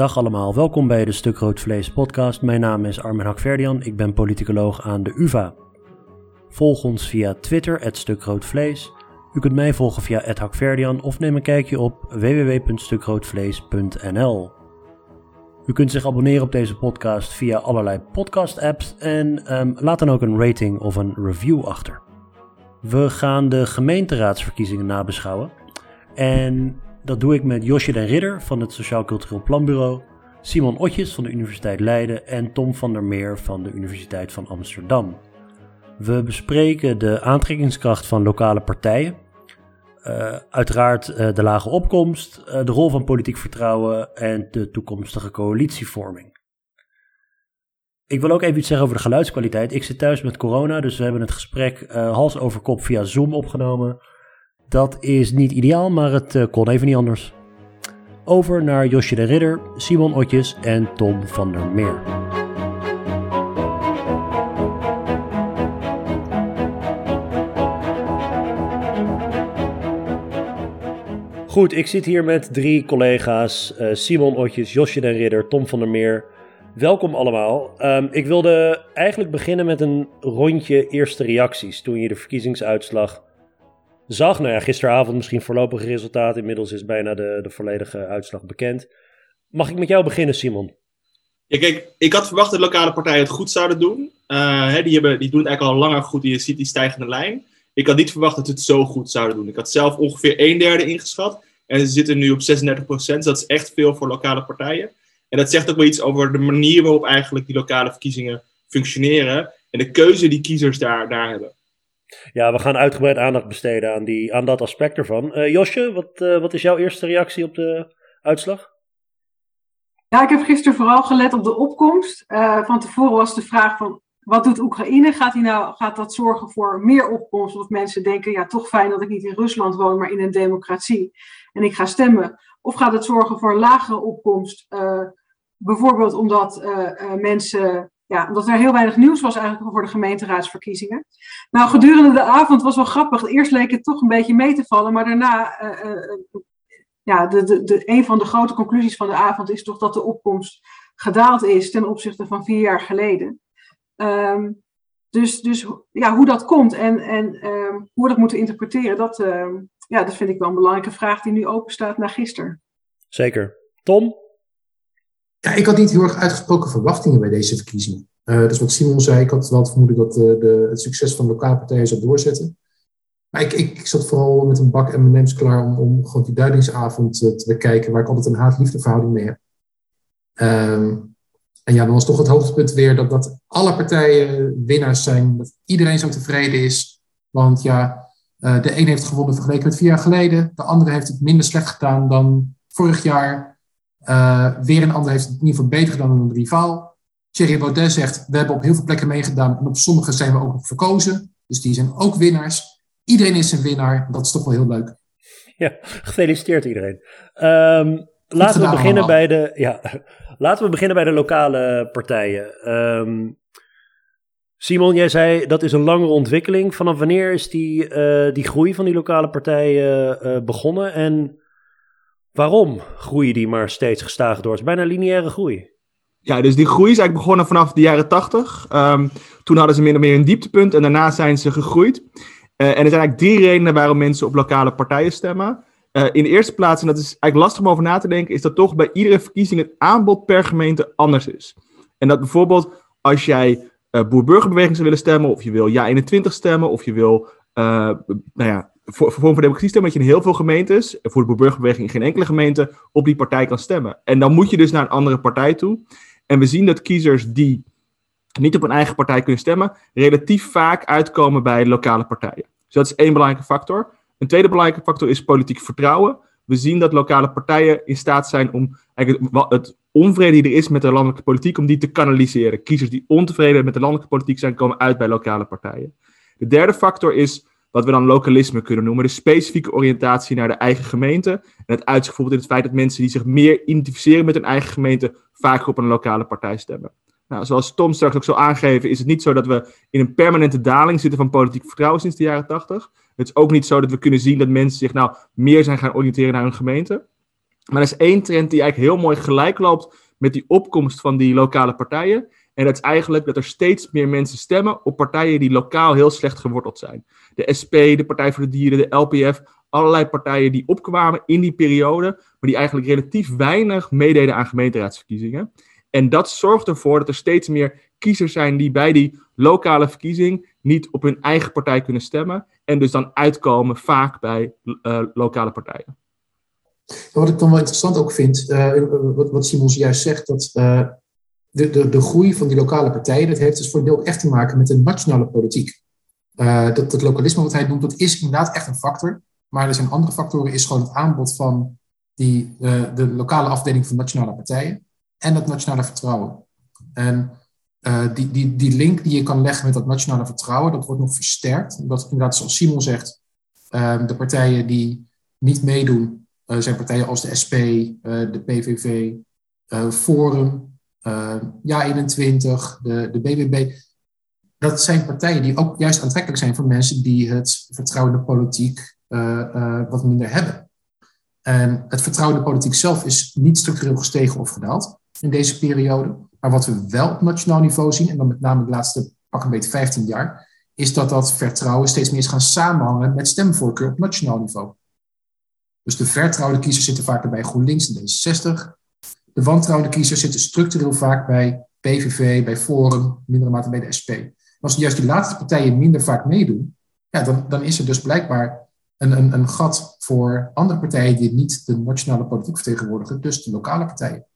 Dag allemaal, welkom bij de Stuk Rood Vlees podcast. Mijn naam is Armin Hakverdian, ik ben politicoloog aan de UvA. Volg ons via Twitter, @stukroodvlees. U kunt mij volgen via @hakverdian of neem een kijkje op www.stukroodvlees.nl. U kunt zich abonneren op deze podcast via allerlei podcast-apps en ehm, laat dan ook een rating of een review achter. We gaan de gemeenteraadsverkiezingen nabeschouwen. En dat doe ik met Josje den Ridder van het Sociaal Cultureel Planbureau, Simon Otjes van de Universiteit Leiden en Tom van der Meer van de Universiteit van Amsterdam. We bespreken de aantrekkingskracht van lokale partijen, uh, uiteraard uh, de lage opkomst, uh, de rol van politiek vertrouwen en de toekomstige coalitievorming. Ik wil ook even iets zeggen over de geluidskwaliteit. Ik zit thuis met corona, dus we hebben het gesprek hals over kop via Zoom opgenomen. Dat is niet ideaal, maar het kon even niet anders. Over naar Josje de Ridder, Simon Otjes en Tom van der Meer. Goed, ik zit hier met drie collega's: uh, Simon Otjes, Josje den Ridder, Tom van der Meer. Welkom allemaal. Um, ik wilde eigenlijk beginnen met een rondje eerste reacties toen je de verkiezingsuitslag zag. Nou ja, gisteravond misschien voorlopige resultaat. Inmiddels is bijna de, de volledige uitslag bekend. Mag ik met jou beginnen, Simon? Ja, kijk, ik had verwacht dat lokale partijen het goed zouden doen. Uh, hè, die, hebben, die doen het eigenlijk al langer goed. Je ziet die stijgende lijn. Ik had niet verwacht dat ze het zo goed zouden doen. Ik had zelf ongeveer een derde ingeschat. En ze zitten nu op 36 procent. dat is echt veel voor lokale partijen. En dat zegt ook wel iets over de manier waarop eigenlijk die lokale verkiezingen functioneren. En de keuze die kiezers daar, daar hebben. Ja, we gaan uitgebreid aandacht besteden aan, die, aan dat aspect ervan. Uh, Josje, wat, uh, wat is jouw eerste reactie op de uitslag? Ja, ik heb gisteren vooral gelet op de opkomst. Uh, van tevoren was de vraag van, wat doet Oekraïne? Gaat, die nou, gaat dat zorgen voor meer opkomst? Of mensen denken, ja, toch fijn dat ik niet in Rusland woon, maar in een democratie. En ik ga stemmen. Of gaat het zorgen voor een lagere opkomst? bijvoorbeeld omdat mensen ja, omdat er heel weinig nieuws was eigenlijk voor de gemeenteraadsverkiezingen. Nou, gedurende de avond was wel grappig. Eerst leek het toch een beetje mee te vallen, maar daarna, uh, uh, ja, de, de, de, een van de grote conclusies van de avond is toch dat de opkomst gedaald is ten opzichte van vier jaar geleden. Um, dus, dus ja, hoe dat komt en, en um, hoe we dat moeten interpreteren, dat, uh, ja, dat vind ik wel een belangrijke vraag die nu open staat na gisteren. Zeker. Tom? Ja, ik had niet heel erg uitgesproken verwachtingen bij deze verkiezingen. Uh, dus wat Simon zei, ik had wel het vermoeden dat uh, de, het succes van de lokale partijen zou doorzetten. Maar ik, ik, zat vooral met een bak M&M's klaar om, om gewoon die duidingsavond uh, te bekijken, waar ik altijd een haat-liefde verhouding mee heb. Um, en ja, dan was toch het hoogtepunt weer dat, dat alle partijen winnaars zijn, dat iedereen zo tevreden is. Want ja, de een heeft gewonnen vergeleken met vier jaar geleden, de andere heeft het minder slecht gedaan dan vorig jaar. Uh, weer een ander heeft het in ieder geval beter gedaan dan een rivaal. Thierry Baudet zegt, we hebben op heel veel plekken meegedaan en op sommige zijn we ook nog verkozen. Dus die zijn ook winnaars. Iedereen is een winnaar. Dat is toch wel heel leuk. Ja, gefeliciteerd iedereen. Um, laten, we beginnen bij de, ja, laten we beginnen bij de lokale partijen. Um, Simon, jij zei dat is een langere ontwikkeling. Vanaf wanneer is die, uh, die groei van die lokale partijen uh, begonnen? En Waarom groeien die maar steeds gestaag door? Het is bijna lineaire groei. Ja, dus die groei is eigenlijk begonnen vanaf de jaren 80. Um, ehm, toen hadden ze min of meer een dieptepunt en daarna zijn ze gegroeid. Uh, en er zijn eigenlijk drie redenen waarom mensen op lokale partijen stemmen. Uh, in de eerste plaats, en dat is eigenlijk lastig om over na te denken, is dat toch bij iedere verkiezing het aanbod per gemeente anders is. En dat bijvoorbeeld als jij uh, boer-burgerbeweging zou willen stemmen, of je wil Ja21 stemmen, of je wil nou ja, voor, voor voor Democratie stemmen, dat je in heel veel gemeentes, voor de burgerbeweging in geen enkele gemeente, op die partij kan stemmen. En dan moet je dus naar een andere partij toe. En we zien dat kiezers die niet op een eigen partij kunnen stemmen, relatief vaak uitkomen bij lokale partijen. Dus dat is één belangrijke factor. Een tweede belangrijke factor is politiek vertrouwen. We zien dat lokale partijen in staat zijn om eigenlijk het onvrede die er is met de landelijke politiek, om die te kanaliseren. Kiezers die ontevreden met de landelijke politiek zijn, komen uit bij lokale partijen. De derde factor is wat we dan lokalisme kunnen noemen. De specifieke oriëntatie naar de eigen gemeente. En het uitzicht in het feit dat mensen die zich meer identificeren met hun eigen gemeente vaker op een lokale partij stemmen. Nou, zoals Tom straks ook zal aangeven, is het niet zo dat we in een permanente daling zitten van politiek vertrouwen sinds de jaren 80. Het is ook niet zo dat we kunnen zien dat mensen zich nou meer zijn gaan oriënteren naar hun gemeente. Maar er is één trend die eigenlijk heel mooi gelijk loopt met die opkomst van die lokale partijen. En dat is eigenlijk dat er steeds meer mensen stemmen op partijen die lokaal heel slecht geworteld zijn. De SP, de Partij voor de Dieren, de LPF, allerlei partijen die opkwamen in die periode, maar die eigenlijk relatief weinig meededen aan gemeenteraadsverkiezingen. En dat zorgt ervoor dat er steeds meer kiezers zijn die bij die lokale verkiezing niet op hun eigen partij kunnen stemmen. En dus dan uitkomen vaak bij uh, lokale partijen. Wat ik dan wel interessant ook vind, uh, wat, wat Simons juist zegt, dat uh, de, de, de groei van die lokale partijen, dat heeft dus voor een deel echt te maken met de nationale politiek. dat, dat lokalisme wat hij noemt, dat is inderdaad echt een factor. Maar er zijn andere factoren, is gewoon het aanbod van die, de lokale afdeling van nationale partijen en het nationale vertrouwen. En uh, die, die, die link die je kan leggen met dat nationale vertrouwen, dat wordt nog versterkt. Omdat inderdaad, zoals Simon zegt, uh, de partijen die niet meedoen, uh, zijn partijen als de SP, de PVV, Forum, Ja21, de, de BBB. Dat zijn partijen die ook juist aantrekkelijk zijn voor mensen die het vertrouwen in de politiek wat minder hebben. En het vertrouwen in de politiek zelf is niet structureel gestegen of gedaald in deze periode. Maar wat we wel op nationaal niveau zien, en dan met name de laatste pak een beetje 15 jaar, is dat dat vertrouwen steeds meer is gaan samenhangen met stemvoorkeur op nationaal niveau. Dus de vertrouwde kiezers zitten vaak bij GroenLinks en D66. De wantrouwde kiezers zitten structureel vaak bij PVV, bij Forum, mindere mate bij de SP. als juist die laatste partijen minder vaak meedoen, ja, dan, dan is er dus blijkbaar een, een, een gat voor andere partijen die niet de nationale politiek vertegenwoordigen, dus de lokale partijen.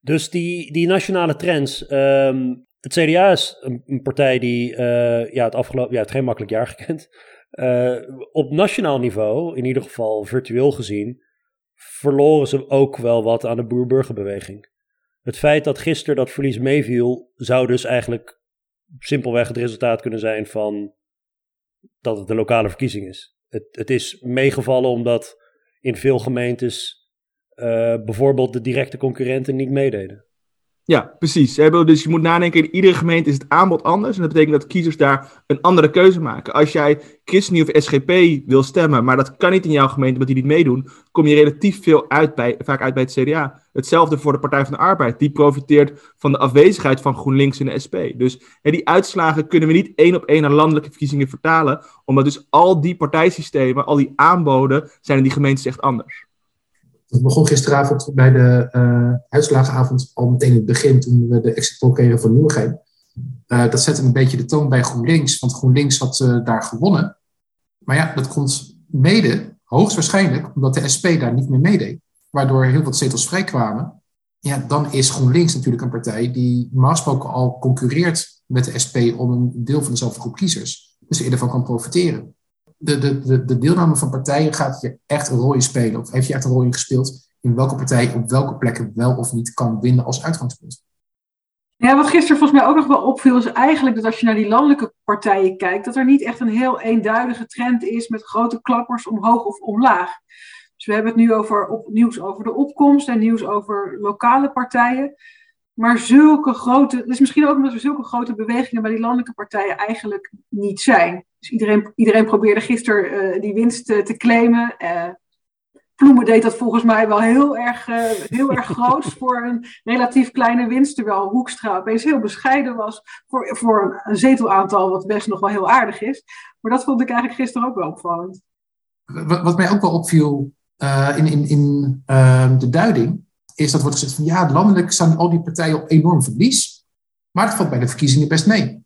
Dus die, die nationale trends. Ehm, het CDA is een, partij die uh, ja, het afgelopen ja, het geen makkelijk jaar gekend. Uh, op nationaal niveau, in ieder geval virtueel gezien, verloren ze ook wel wat aan de boer-burgerbeweging. Het feit dat gisteren dat verlies meeviel, zou dus eigenlijk simpelweg het resultaat kunnen zijn van dat het een lokale verkiezing is. Het, het is meegevallen omdat in veel gemeentes uh, bijvoorbeeld de directe concurrenten niet meededen. Ja, precies. Dus je moet nadenken, in iedere gemeente is het aanbod anders. En dat betekent dat kiezers daar een andere keuze maken. Als jij ChristenUnie of SGP wil stemmen, maar dat kan niet in jouw gemeente omdat die niet meedoen, kom je relatief veel uit bij, vaak uit bij het CDA. Hetzelfde voor de Partij van de Arbeid. Die profiteert van de afwezigheid van GroenLinks en de SP. Dus hè, die uitslagen kunnen we niet één op één naar landelijke verkiezingen vertalen, omdat dus al die partijsystemen, al die aanboden, zijn in die gemeentes echt anders. Dat begon gisteravond bij de uh, uitslagenavond al meteen in het begin, toen we de exit poll kregen van Nieuwegein. Uh, dat zette een beetje de toon bij GroenLinks, want GroenLinks had uh, daar gewonnen. Maar ja, dat komt mede, hoogstwaarschijnlijk, omdat de SP daar niet meer meedeed. Waardoor heel wat zetels vrijkwamen. Ja, dan is GroenLinks natuurlijk een partij die normaal al concurreert met de SP om een deel van dezelfde groep kiezers. Dus er ervan kan profiteren de, de, de, de deelname van partijen gaat hier echt een rol in spelen? Of heeft je echt een rol in gespeeld in welke partij op welke plekken wel of niet kan winnen als uitgangspunt? Ja, wat gisteren volgens mij ook nog wel opviel, is eigenlijk dat als je naar die landelijke partijen kijkt, dat er niet echt een heel eenduidige trend is met grote klappers omhoog of omlaag. Dus we hebben het nu over nieuws over de opkomst en nieuws over lokale partijen. Maar zulke grote, dus misschien ook omdat er zulke grote bewegingen bij die landelijke partijen eigenlijk niet zijn. Dus iedereen, iedereen probeerde gisteren uh, die winst uh, te claimen. Uh, Ploemen deed dat volgens mij wel heel erg, heel erg groot voor een relatief kleine winst. Terwijl Hoekstra opeens heel bescheiden was voor, voor een zetelaantal, wat best nog wel heel aardig is. Maar dat vond ik eigenlijk gisteren ook wel opvallend. Wat, wat mij ook wel opviel in, in, in ehm, de duiding, is dat wordt gezegd van ja, landelijk staan al die partijen op enorm verlies. Maar het valt bij de verkiezingen best mee.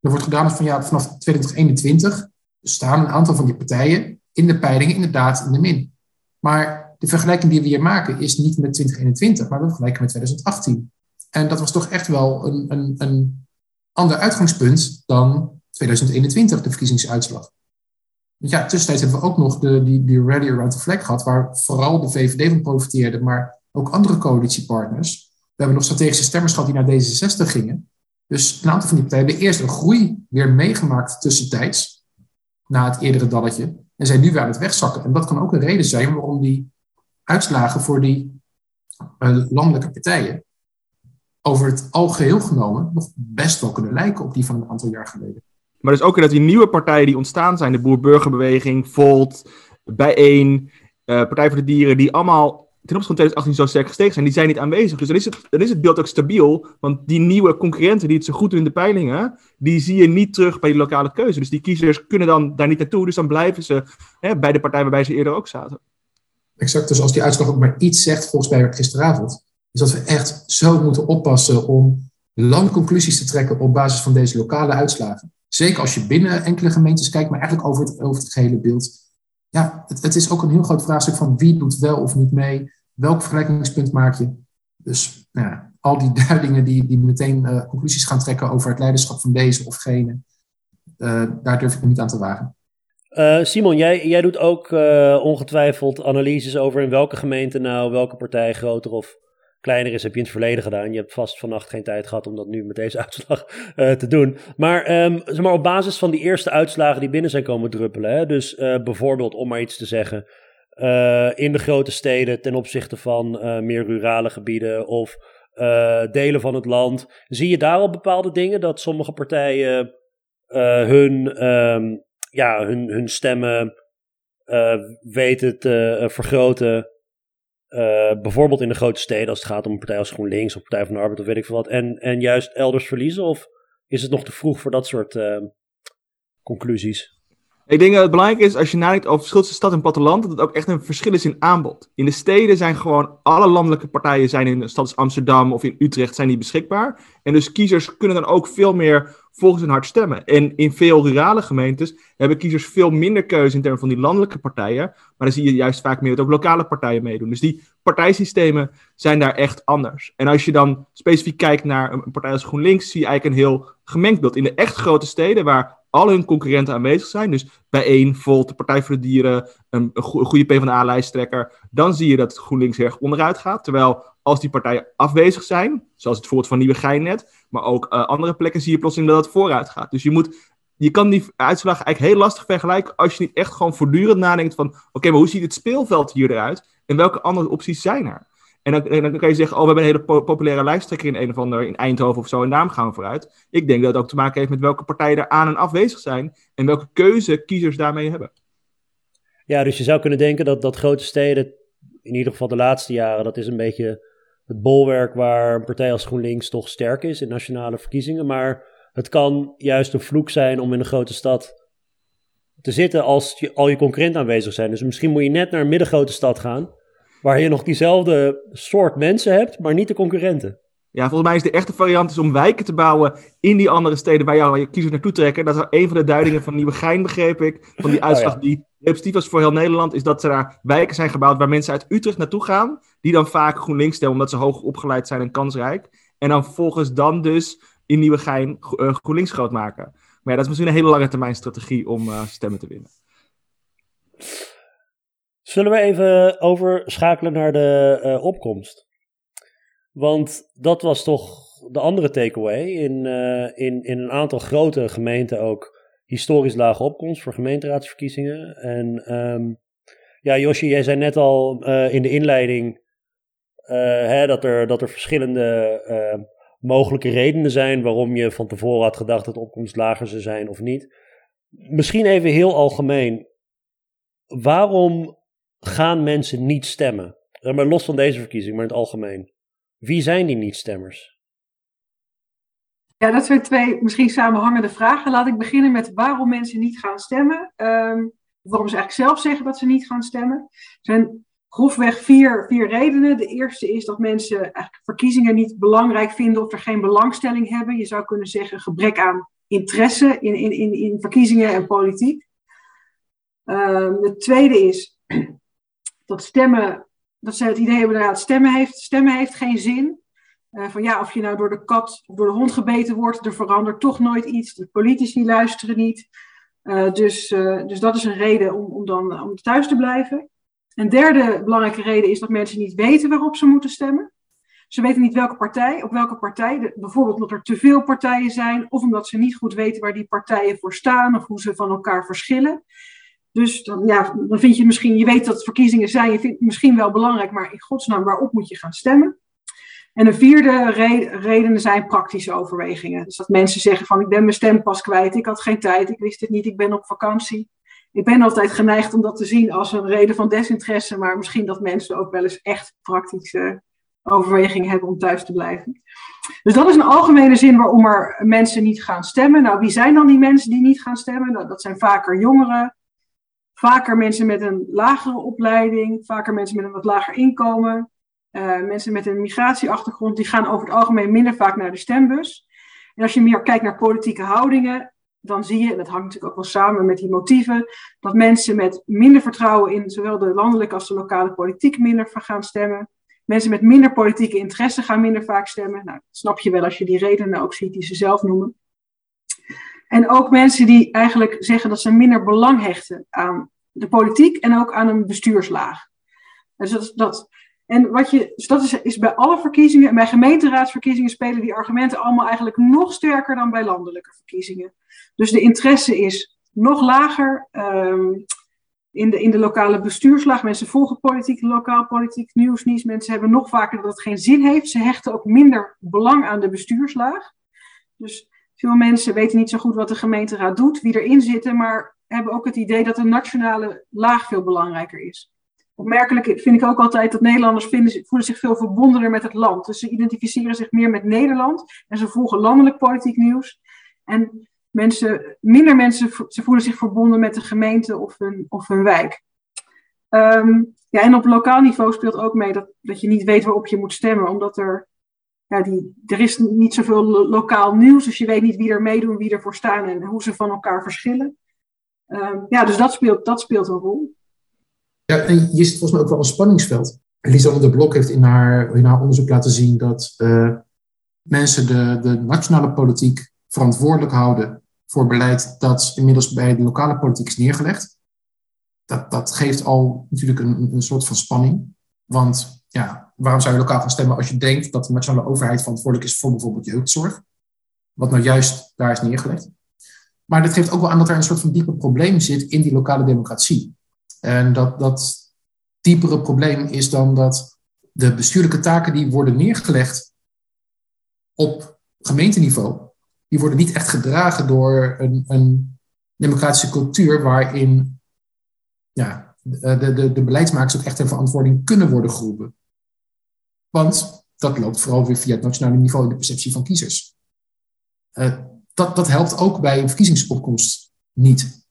Er wordt gedaan van ja, vanaf 2021 staan een aantal van die partijen in de peilingen inderdaad in de min. Maar de vergelijking die we hier maken is niet met 2021, maar we vergelijken met 2018. En dat was toch echt wel een, een, een ander uitgangspunt dan 2021, de verkiezingsuitslag. Want ja, tussentijds hebben we ook nog de, die, die rally around the flag gehad, waar vooral de VVD van profiteerde, maar ook andere coalitiepartners. We hebben nog strategische stemmers gehad die naar D66 gingen. Dus een aantal van die partijen hebben eerst een groei weer meegemaakt tussentijds, na het eerdere dalletje, en zijn nu weer aan het wegzakken. En dat kan ook een reden zijn waarom die uitslagen voor die uh, landelijke partijen over het algeheel genomen nog best wel kunnen lijken op die van een aantal jaar geleden. Maar dus ook dat die nieuwe partijen die ontstaan zijn, de Boer-Burgerbeweging, Volt, Bijeen, Partij voor de Dieren, die allemaal ten opzichte van 2018 zo sterk gestegen zijn, die zijn niet aanwezig. Dus dan is, het, dan is het beeld ook stabiel, want die nieuwe concurrenten die het zo goed doen in de peilingen, die zie je niet terug bij die lokale keuze. Dus die kiezers kunnen dan daar niet naartoe, dus dan blijven ze hè, bij de partij waarbij ze eerder ook zaten. Exact, dus als die uitslag ook maar iets zegt, volgens mij gisteravond, is dat we echt zo moeten oppassen om lang conclusies te trekken op basis van deze lokale uitslagen. Zeker als je binnen enkele gemeentes kijkt, maar eigenlijk over het, over het gehele beeld. Ja, het, het is ook een heel groot vraagstuk van wie doet wel of niet mee. Welk vergelijkingspunt maak je? Dus nou ja, al die duidingen die, die meteen uh, conclusies gaan trekken over het leiderschap van deze of gene, uh, daar durf ik niet aan te wagen. Uh, Simon, jij, jij doet ook ongetwijfeld analyses over in welke gemeente nou welke partij groter of kleiner is, heb je in het verleden gedaan. Je hebt vast vannacht geen tijd gehad om dat nu met deze uitslag uh, te doen. Maar, um, zeg maar op basis van die eerste uitslagen die binnen zijn komen druppelen. Hè, dus uh, bijvoorbeeld, om maar iets te zeggen, uh, in de grote steden ten opzichte van meer rurale gebieden of delen van het land. Zie je daar al bepaalde dingen dat sommige partijen hun, um, ja, hun, hun stemmen weten te vergroten uh, bijvoorbeeld in de grote steden, als het gaat om een partij als GroenLinks of Partij van de Arbeid of weet ik veel wat, en, en juist elders verliezen? Of is het nog te vroeg voor dat soort uh, conclusies? Ik denk dat het belangrijk is, als je nadenkt over verschil tussen stad en platteland, dat het ook echt een verschil is in aanbod. In de steden zijn gewoon alle landelijke partijen zijn in de stad Amsterdam of in Utrecht zijn die beschikbaar. En dus kiezers kunnen dan ook veel meer volgens hun hart stemmen. En in veel rurale gemeentes hebben kiezers veel minder keuze in termen van die landelijke partijen. Maar dan zie je juist vaak meer dat ook lokale partijen meedoen. Dus die partijsystemen zijn daar echt anders. En als je dan specifiek kijkt naar een partij als GroenLinks, zie je eigenlijk een heel gemengd beeld. In de echt grote steden, waar al hun concurrenten aanwezig zijn. Dus bij één, Volt, de Partij voor de Dieren, een, een goede PvdA-lijsttrekker. Dan zie je dat GroenLinks erg onderuit gaat. Terwijl als die partijen afwezig zijn, zoals het voorbeeld van Nieuwegein net, maar ook uh, andere plekken zie je plotseling dat het vooruit gaat. Dus je moet je kan die uitslag eigenlijk heel lastig vergelijken als je niet echt gewoon voortdurend nadenkt van, oké, maar hoe ziet het speelveld hier eruit en welke andere opties zijn er? En dan, dan kan je zeggen, oh, we hebben een hele populaire lijsttrekker in een of ander, in Eindhoven of zo, en daarom gaan we vooruit. Ik denk dat het ook te maken heeft met welke partijen er aan en afwezig zijn en welke keuze kiezers daarmee hebben. Ja, dus je zou kunnen denken dat, dat grote steden, in ieder geval de laatste jaren, dat is een beetje het bolwerk waar een partij als GroenLinks toch sterk is in nationale verkiezingen. Maar het kan juist een vloek zijn om in een grote stad te zitten als je, al je concurrenten aanwezig zijn. Dus misschien moet je net naar een middengrote stad gaan, waar je nog diezelfde soort mensen hebt, maar niet de concurrenten. Ja, volgens mij is de echte variant is om wijken te bouwen in die andere steden waar, jou, waar je kiezers naartoe trekken. Dat is een van de duidingen van Nieuwegein, begreep ik. Van die oh uitslag oh, ja. die representatief was voor heel Nederland. Is dat er daar wijken zijn gebouwd waar mensen uit Utrecht naartoe gaan. Die dan vaak GroenLinks stemmen omdat ze hoog opgeleid zijn en kansrijk. En dan volgens dan dus in Nieuwegein uh, GroenLinks groot maken. Maar ja, dat is misschien een hele lange termijn strategie om uh, stemmen te winnen. Zullen we even overschakelen naar de uh, opkomst? Want dat was toch de andere takeaway. In, uh, in, in een aantal grote gemeenten ook historisch lage opkomst voor gemeenteraadsverkiezingen. En um, ja, Josje, jij zei net al uh, in de inleiding hè, dat, er, dat er verschillende mogelijke redenen zijn waarom je van tevoren had gedacht dat opkomst lager zou zijn of niet. Misschien even heel algemeen. Waarom gaan mensen niet stemmen? Maar los van deze verkiezing, maar in het algemeen. Wie zijn die niet-stemmers? Ja, dat zijn twee misschien samenhangende vragen. Laat ik beginnen met waarom mensen niet gaan stemmen. Um, waarom ze eigenlijk zelf zeggen dat ze niet gaan stemmen. Er zijn grofweg vier, vier redenen. De eerste is dat mensen eigenlijk verkiezingen niet belangrijk vinden of er geen belangstelling hebben. Je zou kunnen zeggen gebrek aan interesse in, in, in, in verkiezingen en politiek. Um, het tweede is dat stemmen dat ze het idee hebben dat stemmen heeft, stemmen heeft geen zin. Uh, van ja, of je nou door de kat of door de hond gebeten wordt, er verandert toch nooit iets. De politici luisteren niet. Uh, dus, uh, dus dat is een reden om, om dan om thuis te blijven. Een derde belangrijke reden is dat mensen niet weten waarop ze moeten stemmen. Ze weten niet welke partij, op welke partij. Bijvoorbeeld omdat er te veel partijen zijn, of omdat ze niet goed weten waar die partijen voor staan of hoe ze van elkaar verschillen. Dus dan, ja, dan vind je misschien, je weet dat verkiezingen zijn, je vindt het misschien wel belangrijk, maar in godsnaam, waarop moet je gaan stemmen? En de vierde re redenen zijn praktische overwegingen. Dus dat mensen zeggen van ik ben mijn stem pas kwijt, ik had geen tijd, ik wist het niet, ik ben op vakantie. ik ben altijd geneigd om dat te zien als een reden van desinteresse, maar misschien dat mensen ook wel eens echt praktische overwegingen hebben om thuis te blijven. Dus dat is een algemene zin waarom er mensen niet gaan stemmen. Nou, wie zijn dan die mensen die niet gaan stemmen? Nou, dat zijn vaker jongeren, vaker mensen met een lagere opleiding, vaker mensen met een wat lager inkomen, uh, mensen met een migratieachtergrond, die gaan over het algemeen minder vaak naar de stembus. En als je meer kijkt naar politieke houdingen, dan zie je, en dat hangt natuurlijk ook wel samen met die motieven, dat mensen met minder vertrouwen in zowel de landelijke als de lokale politiek minder gaan stemmen. Mensen met minder politieke interesse gaan minder vaak stemmen. Nou, dat snap je wel als je die redenen ook ziet die ze zelf noemen. En ook mensen die eigenlijk zeggen dat ze minder belang hechten aan de politiek en ook aan een bestuurslaag. Dus dat, en wat je, dus dat is, is bij alle verkiezingen, en bij gemeenteraadsverkiezingen spelen die argumenten allemaal eigenlijk nog sterker dan bij landelijke verkiezingen. Dus de interesse is nog lager um, in, de, in de lokale bestuurslag. Mensen volgen politiek, lokaal politiek, nieuws, nieuws. Mensen hebben nog vaker dat het geen zin heeft. Ze hechten ook minder belang aan de bestuurslaag. Dus veel mensen weten niet zo goed wat de gemeenteraad doet, wie erin zitten, maar hebben ook het idee dat de nationale laag veel belangrijker is. Opmerkelijk vind ik ook altijd dat Nederlanders vinden, voelen zich veel verbondener met het land. Dus ze identificeren zich meer met Nederland en ze volgen landelijk politiek nieuws. En mensen, minder mensen ze voelen zich verbonden met de gemeente of hun, of hun wijk. Um, ja, en op lokaal niveau speelt ook mee dat, dat je niet weet waarop je moet stemmen, omdat er, ja, die, er is niet zoveel lokaal nieuws, dus je weet niet wie er meedoen, wie ervoor staan en hoe ze van elkaar verschillen. Um, ja, dus dat speelt, dat speelt een rol. Ja, en je ziet volgens mij ook wel een spanningsveld. Lisanne de Blok heeft in haar, in haar onderzoek laten zien dat uh, mensen de, de nationale politiek verantwoordelijk houden voor beleid dat inmiddels bij de lokale politiek is neergelegd. Dat, dat geeft al natuurlijk een, een soort van spanning. Want ja, waarom zou je lokaal gaan stemmen als je denkt dat de nationale overheid verantwoordelijk is voor bijvoorbeeld jeugdzorg? Wat nou juist daar is neergelegd. Maar dat geeft ook wel aan dat er een soort van dieper probleem zit in die lokale democratie. En dat, dat diepere probleem is dan dat de bestuurlijke taken die worden neergelegd op gemeenteniveau, die worden niet echt gedragen door een, een democratische cultuur waarin ja, de, de, de beleidsmakers ook echt ter verantwoording kunnen worden geroepen. Want dat loopt vooral weer via het nationale niveau in de perceptie van kiezers. Uh, dat, dat helpt ook bij een verkiezingsopkomst niet.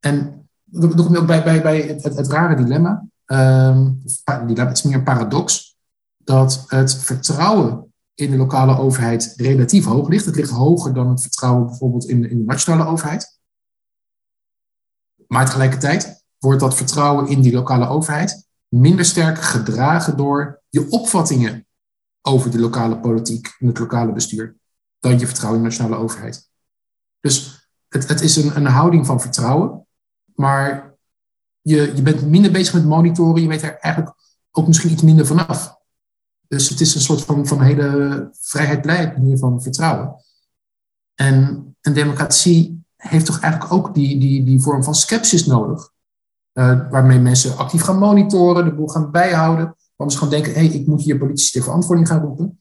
En dan kom bij, bij, bij het, het, rare dilemma. Um, het is meer een paradox. Dat het vertrouwen in de lokale overheid relatief hoog ligt. Het ligt hoger dan het vertrouwen bijvoorbeeld in, in de nationale overheid. Maar tegelijkertijd wordt dat vertrouwen in die lokale overheid minder sterk gedragen door je opvattingen over de lokale politiek en het lokale bestuur dan je vertrouwen in de nationale overheid. Dus het, het is een, een houding van vertrouwen, maar je, je bent minder bezig met monitoren, je weet er eigenlijk ook misschien iets minder vanaf. Dus het is een soort van, van hele vrijheid manier van vertrouwen. En een democratie heeft toch eigenlijk ook die, die, die vorm van sceptisch nodig. Uh, waarmee mensen actief gaan monitoren, de boel gaan bijhouden. Waar ze gaan denken, hé, hey, ik moet hier politici ter verantwoording gaan roepen.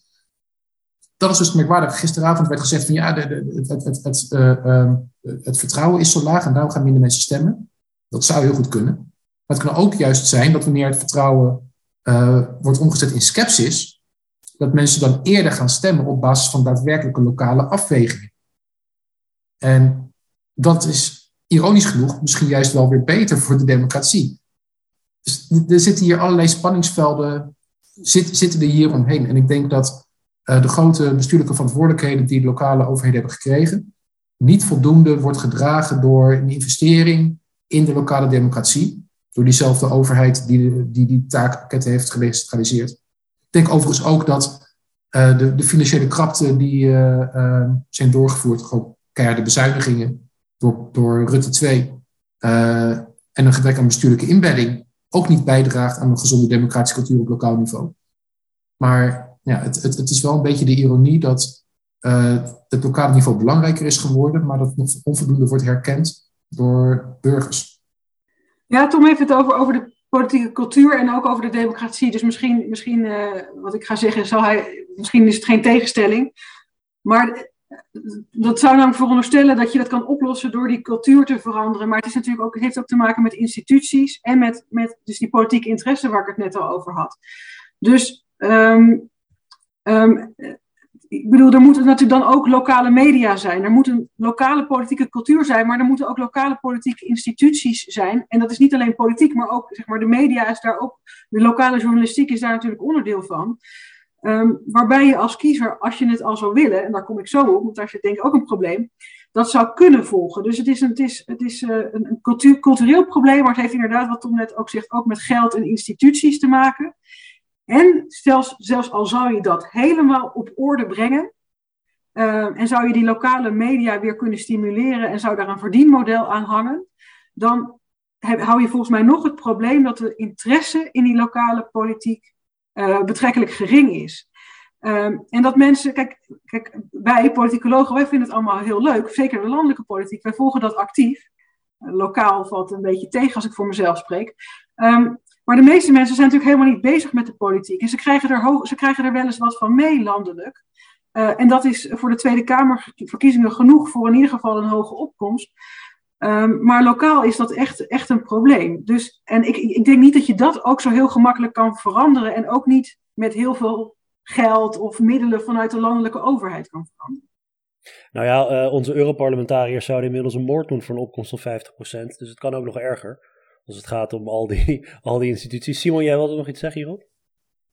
Dat is dus merkwaardig. Gisteravond werd gezegd van ja, de, het, het, het, uh, het vertrouwen is zo laag en daarom gaan minder mensen stemmen. Dat zou heel goed kunnen. Maar het kan ook juist zijn dat wanneer het vertrouwen uh, wordt omgezet in skepsis, dat mensen dan eerder gaan stemmen op basis van daadwerkelijke lokale afwegingen. En dat is ironisch genoeg misschien juist wel weer beter voor de democratie. Dus er zitten hier allerlei spanningsvelden, zit, zitten er hier omheen. En ik denk dat uh, de grote bestuurlijke verantwoordelijkheden die de lokale overheden hebben gekregen, niet voldoende wordt gedragen door een investering in de lokale democratie door diezelfde overheid die die, die taakpakketten heeft gecentraliseerd. Ik denk overigens ook dat uh, de, de, financiële krapte die uh, zijn doorgevoerd, gewoon keiharde bezuinigingen door, Rutte 2 en een gebrek aan bestuurlijke inbedding, ook niet bijdraagt aan een gezonde democratische cultuur op lokaal niveau. Maar ja, het, het, het is wel een beetje de ironie dat het lokale niveau belangrijker is geworden, maar dat nog onvoldoende wordt herkend door burgers. Ja, Tom heeft het over, over de politieke cultuur en ook over de democratie. Dus misschien, misschien uh, wat ik ga zeggen, zal hij, misschien is het geen tegenstelling. Maar dat zou namelijk veronderstellen dat je dat kan oplossen door die cultuur te veranderen. Maar het, is natuurlijk ook, het heeft ook te maken met instituties en met, met dus die politieke interesse waar ik het net al over had. Dus um, um, ik bedoel, er moeten natuurlijk dan ook lokale media zijn. Er moet een lokale politieke cultuur zijn, maar er moeten ook lokale politieke instituties zijn. En dat is niet alleen politiek, maar ook zeg maar, de media is daar ook, de lokale journalistiek is daar natuurlijk onderdeel van. Um, waarbij je als kiezer, als je het al zou willen, en daar kom ik zo op, want daar zit denk ik ook een probleem, dat zou kunnen volgen. Dus het is een, het is, het is, uh, een, een cultuur, cultureel probleem, maar het heeft inderdaad, wat Tom net ook zegt, ook met geld en instituties te maken. En zelfs, zelfs al zou je dat helemaal op orde brengen, uh, en zou je die lokale media weer kunnen stimuleren en zou daar een verdienmodel aan hangen, dan hou je volgens mij nog het probleem dat de interesse in die lokale politiek uh, betrekkelijk gering is. Um, en dat mensen, kijk, kijk, wij politicologen, wij vinden het allemaal heel leuk, zeker de landelijke politiek, wij volgen dat actief. Uh, lokaal valt een beetje tegen als ik voor mezelf spreek. Um, maar de meeste mensen zijn natuurlijk helemaal niet bezig met de politiek. En ze krijgen er, ze krijgen er wel eens wat van mee landelijk. Uh, en dat is voor de Tweede Kamerverkiezingen genoeg voor in ieder geval een hoge opkomst. Um, maar lokaal is dat echt, echt een probleem. Dus, en ik, ik denk niet dat je dat ook zo heel gemakkelijk kan veranderen. En ook niet met heel veel geld of middelen vanuit de landelijke overheid kan veranderen. Nou ja, uh, onze Europarlementariërs zouden inmiddels een moord doen voor een opkomst van 50%. Dus het kan ook nog erger. Als het gaat om al die, al die instituties. Simon, jij wilde nog iets zeggen hierop?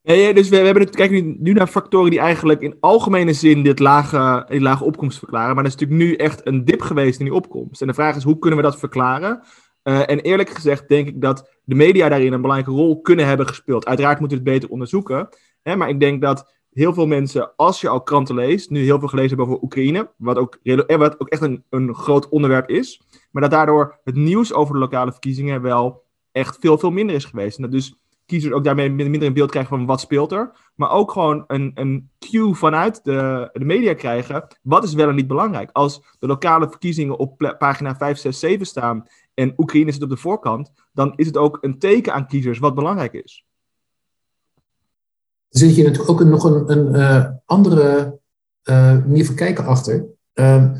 Ja, dus we, hebben het, kijken nu, nu, naar factoren die eigenlijk in algemene zin dit lage, lage opkomst verklaren. Maar er is natuurlijk nu echt een dip geweest in die opkomst. En de vraag is, hoe kunnen we dat verklaren? Uh, en eerlijk gezegd denk ik dat de media daarin een belangrijke rol kunnen hebben gespeeld. Uiteraard moeten we het beter onderzoeken. Hè, maar ik denk dat heel veel mensen, als je al kranten leest, nu heel veel gelezen hebben over Oekraïne, wat ook, wat ook echt een, een groot onderwerp is, maar dat daardoor het nieuws over de lokale verkiezingen wel echt veel, veel minder is geweest. En dat dus kiezers ook daarmee minder een beeld krijgen van wat speelt er. Maar ook gewoon een, een cue vanuit de, de media krijgen. Wat is wel en niet belangrijk? Als de lokale verkiezingen op pagina 5, 6, 7 staan en Oekraïne zit op de voorkant, dan is het ook een teken aan kiezers wat belangrijk is. Er zit hier natuurlijk ook nog een, een uh, andere uh, manier van kijken achter. Uh,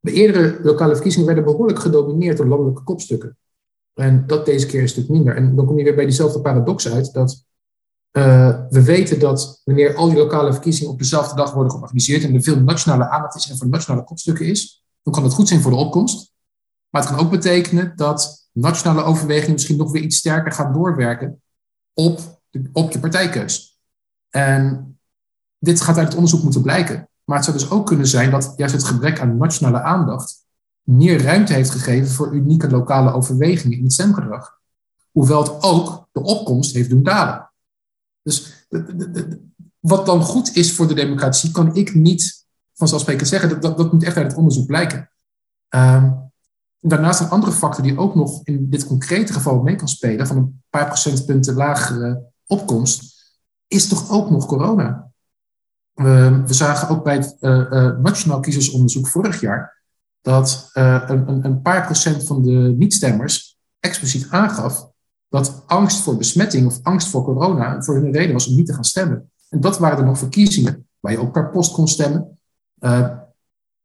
de eerdere lokale verkiezingen werden behoorlijk gedomineerd door landelijke kopstukken. En dat deze keer een stuk minder. En dan kom je weer bij diezelfde paradox uit dat uh, we weten dat wanneer al die lokale verkiezingen op dezelfde dag worden georganiseerd en er veel nationale aandacht is en voor nationale kopstukken is, dan kan het goed zijn voor de opkomst. Maar het kan ook betekenen dat nationale overwegingen misschien nog weer iets sterker gaan doorwerken op, de, op je partijkeus. En dit gaat uit het onderzoek moeten blijken. Maar het zou dus ook kunnen zijn dat juist het gebrek aan nationale aandacht meer ruimte heeft gegeven voor unieke lokale overwegingen in het stemgedrag. Hoewel het ook de opkomst heeft doen dalen. Dus wat dan goed is voor de democratie, kan ik niet vanzelfsprekend zeggen. Dat, dat, dat moet echt uit het onderzoek blijken. Um, daarnaast een andere factor die ook nog in dit concrete geval mee kan spelen, van een paar procentpunten lagere opkomst, is toch ook nog corona. We, we zagen ook bij het uh, uh, Nationaal Kiezersonderzoek vorig jaar dat uh, een, een, paar procent van de niet-stemmers expliciet aangaf dat angst voor besmetting of angst voor corona voor hun reden was om niet te gaan stemmen. En dat waren er nog verkiezingen waar je ook per post kon stemmen. Uh,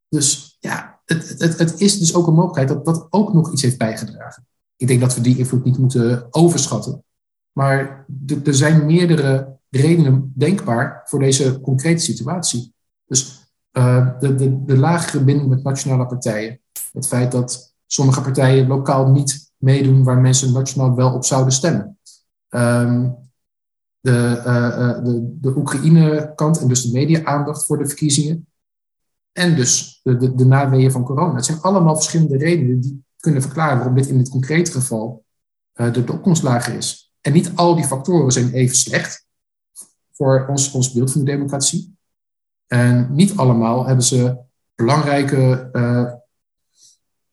dus ja, het, het, het, is dus ook een mogelijkheid dat dat ook nog iets heeft bijgedragen. Ik denk dat we die invloed niet moeten overschatten. Maar er zijn meerdere redenen denkbaar voor deze concrete situatie. Dus uh, de, de, de lagere binding met nationale partijen. Het feit dat sommige partijen lokaal niet meedoen waar mensen nationaal wel op zouden stemmen. Um, de, uh, de, de Oekraïne-kant en dus de media-aandacht voor de verkiezingen. En dus de, de, de van corona. Het zijn allemaal verschillende redenen die kunnen verklaren waarom dit in dit concrete geval de, de opkomst lager is. En niet al die factoren zijn even slecht voor ons, ons beeld van de democratie. En niet allemaal hebben ze belangrijke uh,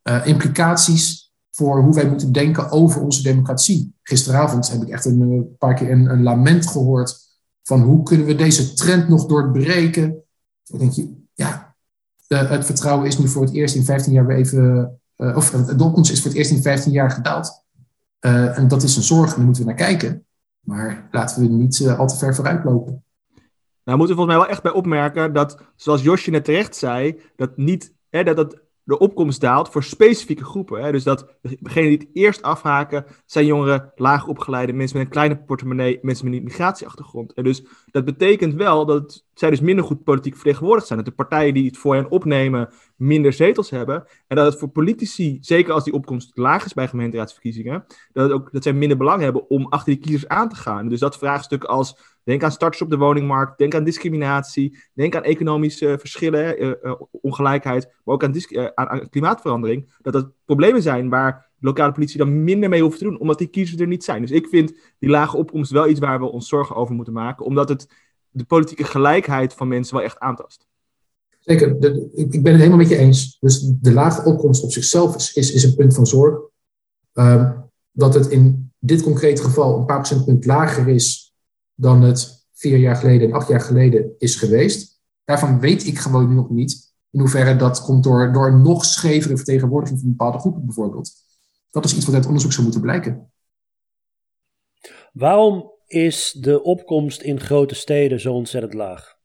uh, implicaties voor hoe wij moeten denken over onze democratie. Gisteravond heb ik echt een, eh, paar keer een, een, lament gehoord van hoe kunnen we deze trend nog doorbreken. Dan denk je, ja, het vertrouwen is nu voor het eerst in 15 jaar weer even, of de opkomst is voor het eerst in 15 jaar gedaald. En dat is een zorg, daar moeten we naar kijken. Maar laten we niet al te ver vooruit lopen. Nou moeten we volgens mij wel echt bij opmerken dat, zoals Josje net terecht zei, dat niet hè, dat, dat de opkomst daalt voor specifieke groepen. Hè? Dus dat degenen die het eerst afhaken zijn jongeren, laag opgeleide, mensen met een kleine portemonnee, mensen met een migratieachtergrond. En dus dat betekent wel dat zij dus minder goed politiek vertegenwoordigd zijn. Dat de partijen die het voor hen opnemen minder zetels hebben. En dat het voor politici, zeker als die opkomst laag is bij gemeenteraadsverkiezingen, dat, ook, dat zij minder belang hebben om achter die kiezers aan te gaan. Dus dat vraagstuk als Denk aan starters op de woningmarkt, denk aan discriminatie, denk aan economische verschillen, uh, uh, ongelijkheid, maar ook aan, uh, aan, klimaatverandering. Dat dat problemen zijn waar lokale politie dan minder mee hoeft te doen, omdat die kiezers er niet zijn. Dus ik vind die lage opkomst wel iets waar we ons zorgen over moeten maken, omdat het de politieke gelijkheid van mensen wel echt aantast. Zeker, ik, ben het helemaal met je eens. Dus de lage opkomst op zichzelf is, is, is een punt van zorg. Ehm, dat het in dit concrete geval een paar procentpunt lager is dan het vier jaar geleden en acht jaar geleden is geweest. Daarvan weet ik gewoon nog niet in hoeverre dat komt door, door nog schevere vertegenwoordiging van bepaalde groepen bijvoorbeeld. Dat is iets wat uit onderzoek zou moeten blijken. Waarom is de opkomst in grote steden zo ontzettend laag?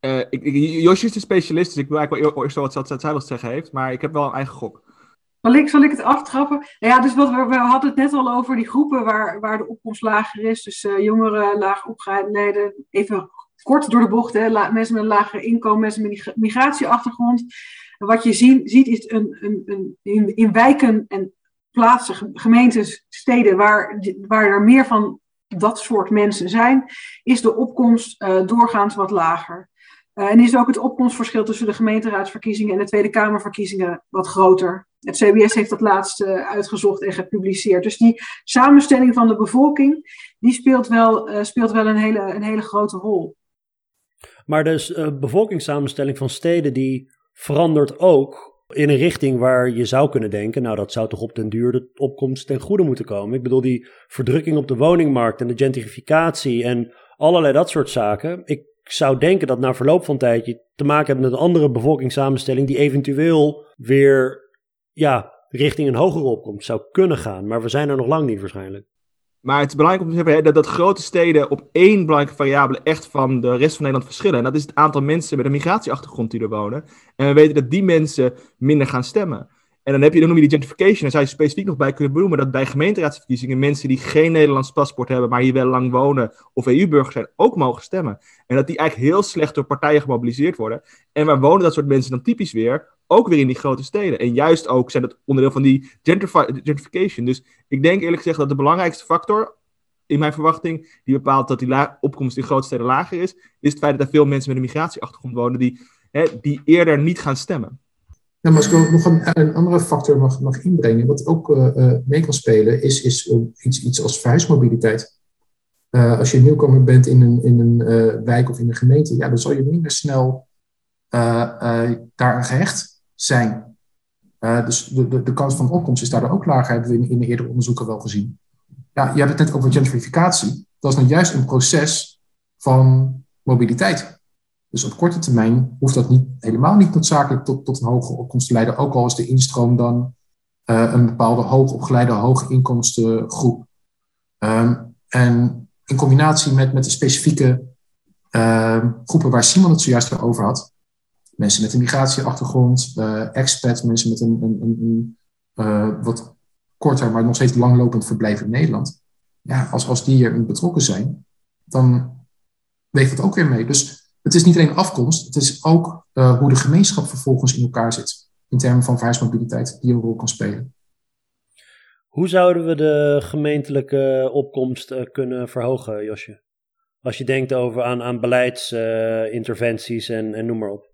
Uh, ik, Josje is de specialist, dus ik wil eigenlijk wel eerst wat zij wat zeggen heeft, maar ik heb wel een eigen gok. Zal ik, zal ik het aftrappen? Nou ja, dus wat we, we hadden het net al over die groepen waar, waar de opkomst lager is. Dus uh, jongeren, laag opgeleide, even kort door de bocht, hè, mensen met een lager inkomen, mensen met een migratieachtergrond. wat je zien, ziet is een, een, een, in, in wijken en plaatsen, gemeentes, steden waar, waar er meer van dat soort mensen zijn, is de opkomst uh, doorgaans wat lager. Uh, en is ook het opkomstverschil tussen de gemeenteraadsverkiezingen en de Tweede Kamerverkiezingen wat groter. Het CBS heeft dat laatst uh, uitgezocht en gepubliceerd. Dus die samenstelling van de bevolking, die speelt wel, speelt wel een, hele, een hele grote rol. Maar dus uh, bevolkingssamenstelling van steden die verandert ook in een richting waar je zou kunnen denken, nou dat zou toch op den duur de opkomst ten goede moeten komen. Ik bedoel die verdrukking op de woningmarkt en de gentrificatie en allerlei dat soort zaken. Ik zou denken dat na verloop van tijd je te maken hebt met een andere bevolkingssamenstelling die eventueel weer ja, richting een hogere opkomst zou kunnen gaan. Maar we zijn er nog lang niet waarschijnlijk. Maar het is belangrijk om te zeggen dat, dat grote steden op één belangrijke variabele echt van de rest van Nederland verschillen. En dat is het aantal mensen met een migratieachtergrond die er wonen. En we weten dat die mensen minder gaan stemmen. En dan heb je, dan noem je die gentrification. En zou je specifiek nog bij kunnen benoemen dat bij gemeenteraadsverkiezingen mensen die geen Nederlands paspoort hebben, maar hier wel lang wonen of EU-burgers zijn, ook mogen stemmen. En dat die eigenlijk heel slecht door partijen gemobiliseerd worden. En waar wonen dat soort mensen dan typisch weer? Ook weer in die grote steden. En juist ook zijn dat onderdeel van die gentrification. Dus ik denk eerlijk gezegd dat de belangrijkste factor in mijn verwachting, die bepaalt dat die opkomst in grote steden lager is, is het feit dat er veel mensen met een migratieachtergrond wonen die, hè, die eerder niet gaan stemmen. Ja, maar als ik nog een, andere factor mag, inbrengen, wat ook uh, mee kan spelen, is, is iets, iets als verhuismobiliteit. Als je nieuwkomer bent in een, in een wijk of in een gemeente, ja, dan zal je minder snel daar gehecht zijn. dus de, de, de kans van opkomst is daar ook lager, hebben we in, in de eerdere onderzoeken wel gezien. Ja, je hebt het net over gentrificatie. Dat is nou juist een proces van mobiliteit. Dus op korte termijn hoeft dat niet, helemaal niet noodzakelijk tot, tot een hoge opkomst te leiden, ook al is de instroom dan uh, een bepaalde hoogopgeleide, hoge inkomstengroep. Um, en in combinatie met, met de specifieke uh, groepen waar Simon het zojuist over had, mensen met een migratieachtergrond, uh, expats, mensen met een, een, een, een wat korter, maar nog steeds langlopend verblijf in Nederland. Ja, als, als die er betrokken zijn, dan weegt dat ook weer mee. Dus het is niet alleen afkomst, het is ook uh, hoe de gemeenschap vervolgens in elkaar zit. In termen van verhuismobiliteit, die een rol kan spelen. Hoe zouden we de gemeentelijke opkomst kunnen verhogen, Josje? Als je denkt over aan, aan beleidsinterventies en, en noem maar op.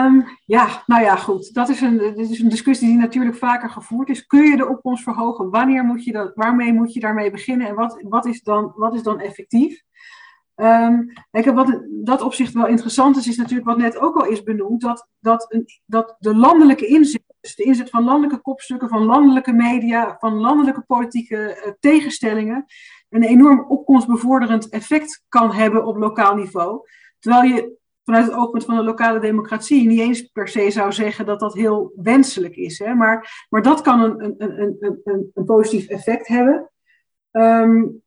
Um, ja, nou ja, goed. Dat is, een, dit is een discussie die natuurlijk vaker gevoerd is. Kun je de opkomst verhogen? Wanneer moet je dat, waarmee moet je daarmee beginnen? En wat, wat, is, dan, wat is dan effectief? Um, wat dat opzicht wel interessant is, is natuurlijk wat net ook al is benoemd, dat, dat, een, dat de landelijke inzet, dus de inzet van landelijke kopstukken, van landelijke media, van landelijke politieke uh, tegenstellingen, een enorm opkomstbevorderend effect kan hebben op lokaal niveau. Terwijl je vanuit het oogpunt van de lokale democratie niet eens per se zou zeggen dat dat heel wenselijk is. Hè? Maar, maar dat kan een, een, een, een, een positief effect hebben. Um,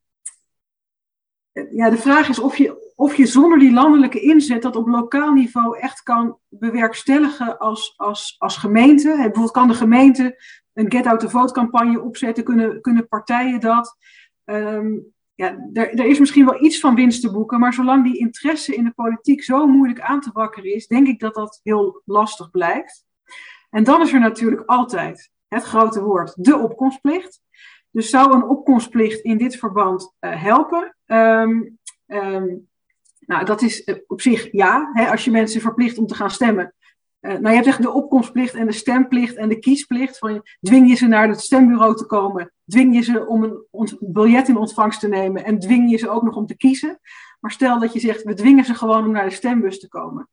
ja, de vraag is of je, of je zonder die landelijke inzet dat op lokaal niveau echt kan bewerkstelligen als, als, als gemeente. bijvoorbeeld kan de gemeente een Get Out the Vote campagne opzetten, kunnen, kunnen partijen dat. Ehm, ja, er, er is misschien wel iets van winst te boeken, maar zolang die interesse in de politiek zo moeilijk aan te wakkeren is, denk ik dat dat heel lastig blijft. En dan is er natuurlijk altijd het grote woord, de opkomstplicht. Dus zou een opkomstplicht in dit verband uh, helpen? Um, um, nou, dat is eh, op zich ja. Hè, als je mensen verplicht om te gaan stemmen, nou, je hebt echt de opkomstplicht en de stemplicht en de kiesplicht. Van, dwing je ze naar het stembureau te komen, dwing je ze om een biljet in ontvangst te nemen en dwing je ze ook nog om te kiezen. Maar stel dat je zegt, we dwingen ze gewoon om naar de stembus te komen.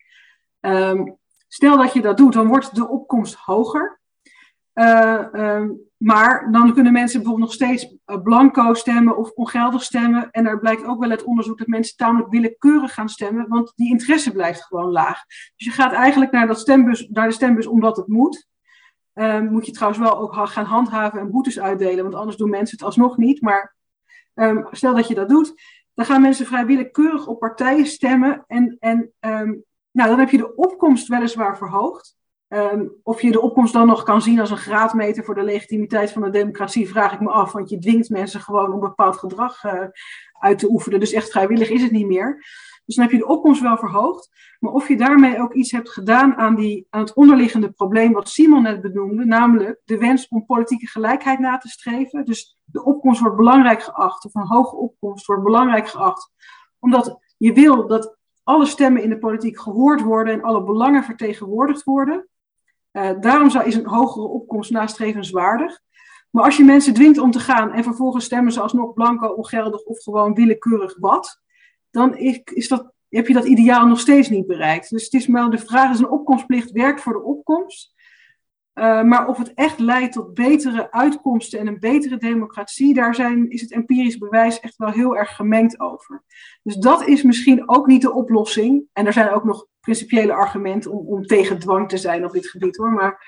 Um, stel dat je dat doet, dan wordt de opkomst hoger. Uh, um, maar dan kunnen mensen bijvoorbeeld nog steeds uh, blanco stemmen of ongeldig stemmen. En er blijkt ook wel uit onderzoek dat mensen tamelijk willekeurig gaan stemmen, want die interesse blijft gewoon laag. Dus je gaat eigenlijk naar, dat stembus, naar de stembus omdat het moet. Um, moet je trouwens wel ook gaan handhaven en boetes uitdelen, want anders doen mensen het alsnog niet. Maar um, stel dat je dat doet, dan gaan mensen vrij willekeurig op partijen stemmen. En, en nou, dan heb je de opkomst weliswaar verhoogd. Um, of je de opkomst dan nog kan zien als een graadmeter voor de legitimiteit van de democratie, vraag ik me af. Want je dwingt mensen gewoon om bepaald gedrag uh, uit te oefenen. Dus echt vrijwillig is het niet meer. Dus dan heb je de opkomst wel verhoogd. Maar of je daarmee ook iets hebt gedaan aan, die, aan het onderliggende probleem wat Simon net benoemde, namelijk de wens om politieke gelijkheid na te streven. Dus de opkomst wordt belangrijk geacht, of een hoge opkomst wordt belangrijk geacht, omdat je wil dat alle stemmen in de politiek gehoord worden en alle belangen vertegenwoordigd worden. Uh, daarom is een hogere opkomst nastrevenswaardig. Maar als je mensen dwingt om te gaan en vervolgens stemmen ze alsnog blanco, ongeldig of gewoon willekeurig wat, dan is dat, heb je dat ideaal nog steeds niet bereikt. Dus het is maar de vraag: is een opkomstplicht werkt voor de opkomst? Uh, maar of het echt leidt tot betere uitkomsten en een betere democratie, daar zijn, is het empirisch bewijs echt wel heel erg gemengd over. Dus dat is misschien ook niet de oplossing. En er zijn ook nog principiële argumenten om, om tegen dwang te zijn op dit gebied hoor. Maar...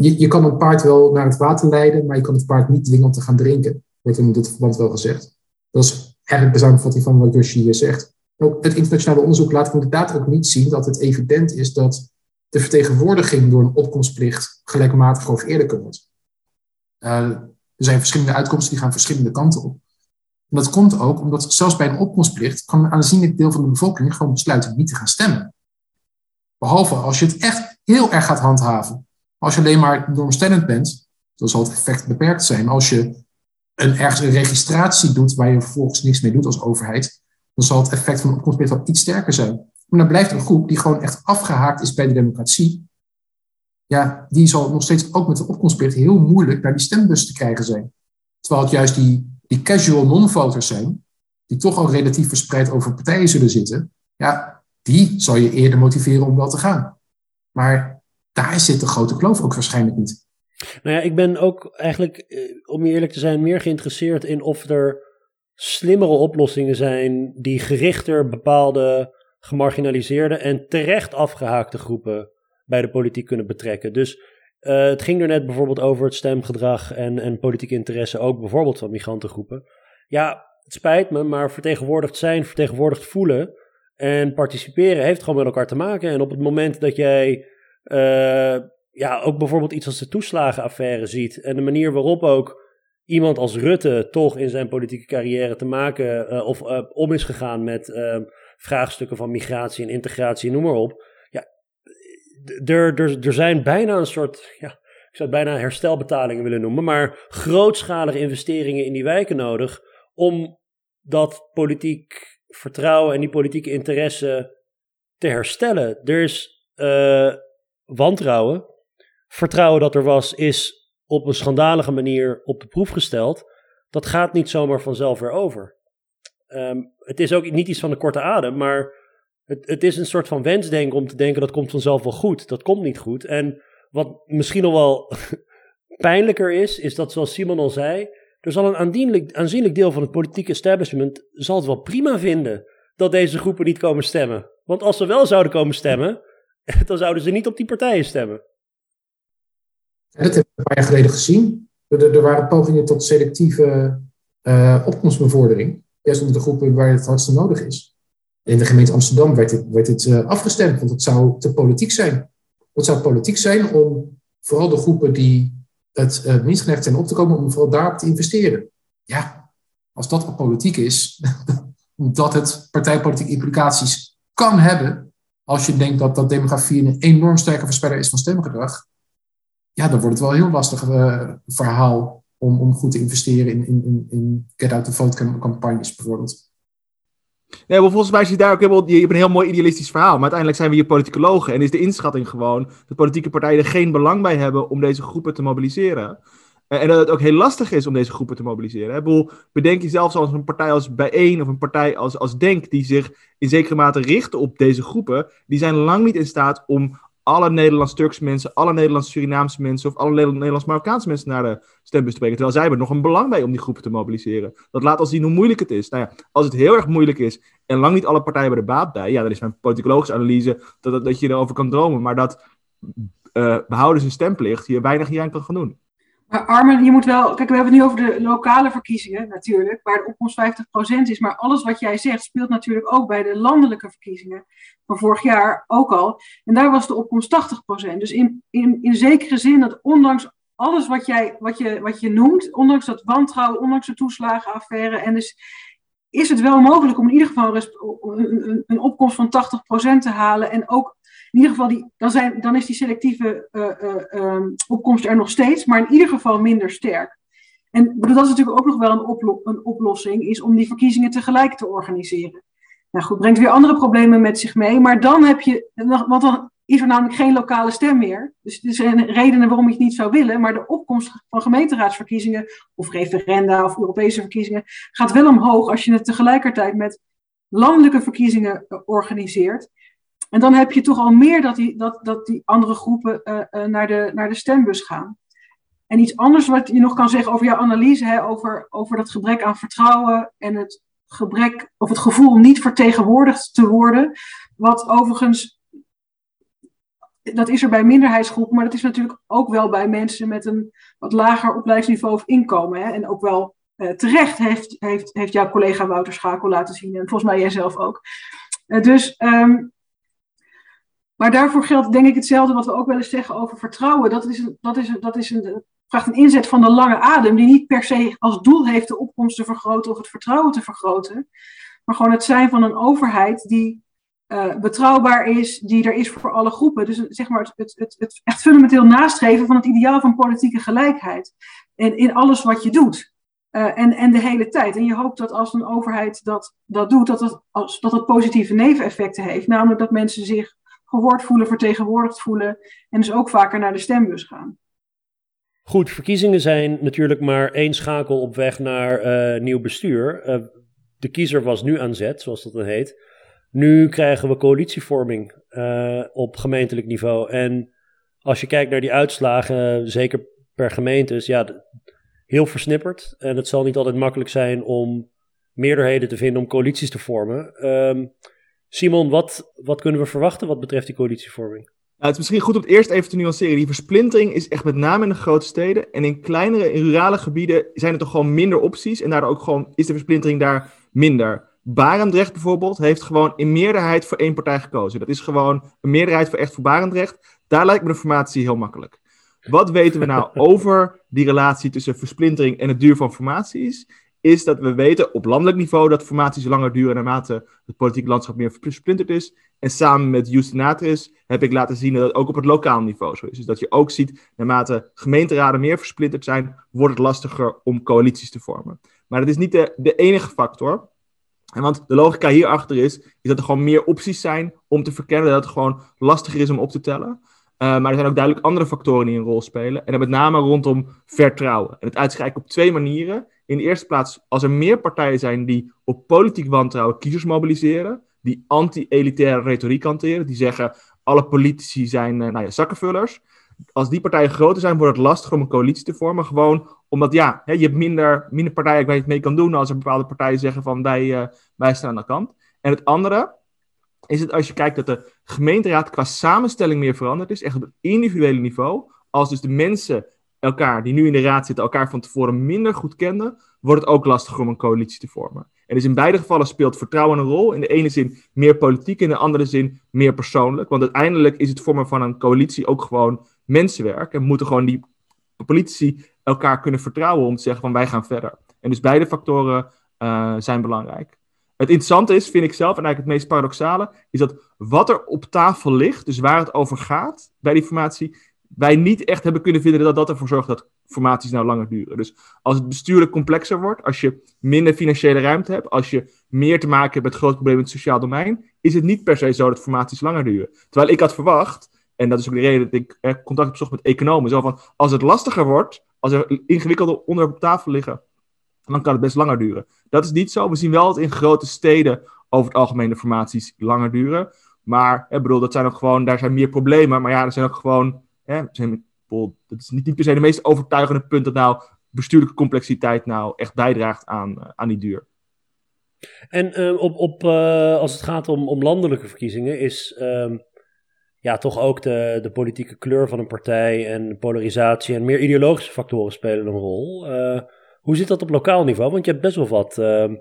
Je, je kan een paard wel naar het water leiden, maar je kan het paard niet dwingen om te gaan drinken. Wordt in dit verband wel gezegd. Dat is eigenlijk de samenvatting van wat Yoshi hier zegt. Ook het internationale onderzoek laat inderdaad ook niet zien dat het evident is dat de vertegenwoordiging door een opkomstplicht gelijkmatig eerlijker wordt. Uh, er zijn verschillende uitkomsten die gaan verschillende kanten op. En dat komt ook omdat zelfs bij een opkomstplicht kan een aanzienlijk deel van de bevolking gewoon besluiten niet te gaan stemmen. Behalve als je het echt heel erg gaat handhaven. Als je alleen maar normstellend bent, dan zal het effect beperkt zijn. Als je een, ergens een registratie doet waar je vervolgens niks mee doet als overheid, dan zal het effect van de opkomstplicht wel iets sterker zijn. Maar dan blijft een groep die gewoon echt afgehaakt is bij de democratie. Ja, die zal nog steeds ook met de opkomstplicht heel moeilijk naar die stembus te krijgen zijn. Terwijl het juist die die casual non-voters zijn, die toch al relatief verspreid over partijen zullen zitten, ja, die zal je eerder motiveren om wel te gaan. Maar daar zit de grote kloof ook waarschijnlijk niet. Nou ja, ik ben ook eigenlijk, eh, om eerlijk te zijn, meer geïnteresseerd in of er slimmere oplossingen zijn die gerichter bepaalde gemarginaliseerde en terecht afgehaakte groepen bij de politiek kunnen betrekken. Dus uh, het ging er net bijvoorbeeld over het stemgedrag en, en politieke interesse, ook bijvoorbeeld van migrantengroepen. Ja, het spijt me, maar vertegenwoordigd zijn, vertegenwoordigd voelen en participeren heeft gewoon met elkaar te maken. En op het moment dat jij uh, ja, ook bijvoorbeeld iets als de toeslagenaffaire ziet en de manier waarop ook iemand als Rutte toch in zijn politieke carrière te maken uh, of om is gegaan met vraagstukken van migratie en integratie, noem maar op er, er, er zijn bijna een soort, ja, ik zou het bijna herstelbetalingen willen noemen, maar grootschalige investeringen in die wijken nodig om dat politiek vertrouwen en die politieke interesse te herstellen. Er is uh, wantrouwen. Vertrouwen dat er was, is op een schandalige manier op de proef gesteld. Dat gaat niet zomaar vanzelf weer over. Um, het is ook niet iets van de korte adem, maar het, het is een soort van wensdenken om te denken dat komt vanzelf wel goed. Dat komt niet goed. En wat misschien nog wel pijnlijker is, is dat zoals Simon al zei, er zal een aanzienlijk, deel van het politieke establishment zal het wel prima vinden dat deze groepen niet komen stemmen. Want als ze wel zouden komen stemmen, dan zouden ze niet op die partijen stemmen. dat hebben we een paar jaar geleden gezien. Er, er waren pogingen tot selectieve uh, opkomstbevordering juist onder de groepen waar het hardste nodig is. In de gemeente Amsterdam werd dit, werd dit uh, afgestemd, want het zou te politiek zijn. Het zou politiek zijn om vooral de groepen die het uh, geneigd zijn op te komen, om vooral daarop te investeren. Ja, als dat politiek is, dat het partijpolitieke implicaties kan hebben, als je denkt dat, dat demografie een enorm sterke voorspeller is van stemgedrag, ja, dan wordt het wel een heel lastig uh, verhaal om, om goed te investeren in, in, in get-out-the-vote campagnes bijvoorbeeld. Nee, maar volgens mij je daar ook helemaal, je hebt een heel mooi idealistisch verhaal. Maar uiteindelijk zijn we hier politicologen. En is de inschatting gewoon dat politieke partijen er geen belang bij hebben om deze groepen te mobiliseren. Eh, en dat het ook heel lastig is om deze groepen te mobiliseren. Ik bedoel, bedenk je zelfs als een partij als Bijeen of een partij als, als Denk, die zich in zekere mate richten op deze groepen, die zijn lang niet in staat om alle Nederlands-Turkse mensen, alle Nederlands-Surinaamse mensen of alle Nederlands-Marokkaanse mensen naar de stembus te brengen. Terwijl zij hebben nog een belang bij om die groepen te mobiliseren. Dat laat al zien hoe moeilijk het is. Nou ja, als het heel erg moeilijk is en lang niet alle partijen hebben er baat bij, ja, dan is mijn politicologische analyse dat, dat, dat je erover kan dromen. Maar dat uh, behouden zijn stemplicht hier weinig hier aan kan gaan doen. Maar Armen, je moet wel. Kijk, we hebben het nu over de lokale verkiezingen natuurlijk, waar de opkomst 50% is. Maar alles wat jij zegt speelt natuurlijk ook bij de landelijke verkiezingen van vorig jaar ook al. En daar was de opkomst 80%. Dus in, in, in zekere zin dat ondanks alles wat, jij, wat, je, wat je noemt, ondanks dat wantrouwen, ondanks de toeslagenaffaire, en dus is het wel mogelijk om in ieder geval een, opkomst van 80% te halen. En ook ieder geval, die, dan, zijn, dan is die selectieve uh, opkomst er nog steeds, maar in ieder geval minder sterk. En dat is natuurlijk ook nog wel een, een oplossing, is om die verkiezingen tegelijk te organiseren. Nou goed, brengt weer andere problemen met zich mee, maar dan heb je, want dan is er namelijk geen lokale stem meer. Dus er zijn redenen waarom je het niet zou willen, maar de opkomst van gemeenteraadsverkiezingen of referenda of Europese verkiezingen gaat wel omhoog als je het tegelijkertijd met landelijke verkiezingen organiseert. En dan heb je toch al meer dat die, dat, dat die andere groepen uh, uh, naar, de, naar de stembus gaan. En iets anders wat je nog kan zeggen over jouw analyse, hè, over, over dat gebrek aan vertrouwen en het gebrek of het gevoel om niet vertegenwoordigd te worden. Wat overigens, dat is er bij minderheidsgroepen, maar dat is natuurlijk ook wel bij mensen met een wat lager opleidingsniveau of inkomen. Hè, en ook wel uh, terecht heeft, heeft, heeft jouw collega Wouter Schakel laten zien en volgens mij jij zelf ook. dus um, maar daarvoor geldt denk ik hetzelfde wat we ook wel eens zeggen over vertrouwen. Dat, is een, dat, is een, dat is een, vraagt een inzet van de lange adem, die niet per se als doel heeft de opkomst te vergroten of het vertrouwen te vergroten. Maar gewoon het zijn van een overheid die uh, betrouwbaar is, die er is voor alle groepen. Dus zeg maar het, het, het, echt fundamenteel nastreven van het ideaal van politieke gelijkheid. In, in alles wat je doet. Uh, en, en de hele tijd. En je hoopt dat als een overheid dat, dat doet, dat het, als, dat het positieve neveneffecten heeft. Namelijk dat mensen zich gehoord voelen, vertegenwoordigd voelen en dus ook vaker naar de stembus gaan. Goed, verkiezingen zijn natuurlijk maar één schakel op weg naar uh, nieuw bestuur. Uh, de kiezer was nu aan zet, zoals dat dan heet. Nu krijgen we coalitievorming uh, op gemeentelijk niveau. En als je kijkt naar die uitslagen, zeker per gemeente, is ja, heel versnipperd. En het zal niet altijd makkelijk zijn om meerderheden te vinden om coalities te vormen. Um, Simon, wat, wat kunnen we verwachten wat betreft die coalitievorming? Nou, het is misschien goed om het eerst even te nuanceren. Die versplintering is echt met name in de grote steden. En in kleinere, in rurale gebieden zijn er toch gewoon minder opties. En daardoor ook gewoon is de versplintering daar minder. Barendrecht bijvoorbeeld heeft gewoon in meerderheid voor één partij gekozen. Dat is gewoon een meerderheid voor echt voor Barendrecht. Daar lijkt me de formatie heel makkelijk. Wat weten we nou over die relatie tussen versplintering en het duur van formaties? Is dat we weten op landelijk niveau dat formaties langer duren naarmate het politieke landschap meer versplinterd is. En samen met Justinatris heb ik laten zien dat het ook op het lokaal niveau zo is. Dus dat je ook ziet, naarmate gemeenteraden meer versplinterd zijn, wordt het lastiger om coalities te vormen. Maar dat is niet de, enige factor. En want de logica hierachter is, is dat er gewoon meer opties zijn om te verkennen dat het gewoon lastiger is om op te tellen. Uh, maar er zijn ook duidelijk andere factoren die een rol spelen. En dan met name rondom vertrouwen. En het eigenlijk op twee manieren. In de eerste plaats, als er meer partijen zijn die op politiek wantrouwen kiezers mobiliseren, die anti-elitaire retoriek hanteren, die zeggen alle politici zijn uh, nou ja, zakkenvullers. Als die partijen groter zijn, wordt het lastiger om een coalitie te vormen. Gewoon omdat ja, je hebt minder, minder partijen waar je het mee kan doen als er bepaalde partijen zeggen van wij, uh, wij staan aan de kant. En het andere is het als je kijkt dat de gemeenteraad qua samenstelling meer veranderd is, echt op het individuele niveau. Als dus de mensen elkaar, die nu in de raad zitten, elkaar van tevoren minder goed kenden, wordt het ook lastiger om een coalitie te vormen. En dus in beide gevallen speelt vertrouwen een rol. In de ene zin meer politiek, in de andere zin meer persoonlijk. Want uiteindelijk is het vormen van een coalitie ook gewoon mensenwerk. En moeten gewoon die politici elkaar kunnen vertrouwen om te zeggen van wij gaan verder. En dus beide factoren uh, zijn belangrijk. Het interessante is, vind ik zelf, en eigenlijk het meest paradoxale, is dat wat er op tafel ligt, dus waar het over gaat bij die formatie, wij niet echt hebben kunnen vinden dat dat ervoor zorgt dat formaties nou langer duren. Dus als het bestuurlijk complexer wordt, als je minder financiële ruimte hebt, als je meer te maken hebt met grote problemen in het sociaal domein, is het niet per se zo dat formaties langer duren. Terwijl ik had verwacht, en dat is ook de reden dat ik eh, contact heb gezocht met economen, zo van als het lastiger wordt, als er ingewikkelde onderwerpen op tafel liggen, dan kan het best langer duren. Dat is niet zo. We zien wel dat in grote steden over het algemeen de formaties langer duren. Maar ik bedoel, dat zijn ook gewoon, daar zijn meer problemen. Maar ja, er zijn ook gewoon Hè, dat is niet per se de meest overtuigende punt dat nou bestuurlijke complexiteit nou echt bijdraagt aan, uh, aan die duur. En uh, op, op, uh, als het gaat om, om landelijke verkiezingen, is um, ja, toch ook de, de politieke kleur van een partij en polarisatie en meer ideologische factoren spelen een rol. hoe zit dat op lokaal niveau? Want je hebt best wel wat ehm,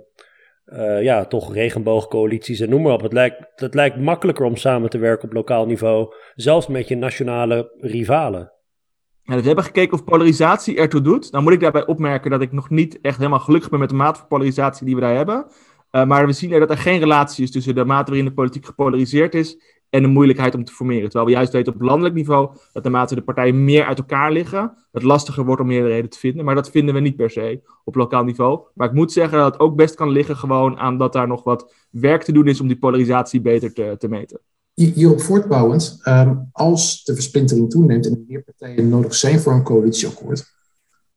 uh, ja, toch regenboogcoalities en noem maar op. Het lijkt, het lijkt makkelijker om samen te werken op lokaal niveau, zelfs met je nationale rivalen. Dus we hebben gekeken of polarisatie ertoe doet. Dan moet ik daarbij opmerken dat ik nog niet echt helemaal gelukkig ben met de mate van polarisatie die we daar hebben. Uh, maar we zien dat er geen relatie is tussen de mate waarin de politiek gepolariseerd is en de moeilijkheid om te formeren. Terwijl we juist weten op landelijk niveau dat naarmate de partijen meer uit elkaar liggen, het lastiger wordt om meerderheden te vinden. Maar dat vinden we niet per se op lokaal niveau. Maar ik moet zeggen dat het ook best kan liggen gewoon aan dat daar nog wat werk te doen is om die polarisatie beter te, te meten. Hierop voortbouwend, um, als de versplintering toeneemt en er meer partijen nodig zijn voor een coalitieakkoord,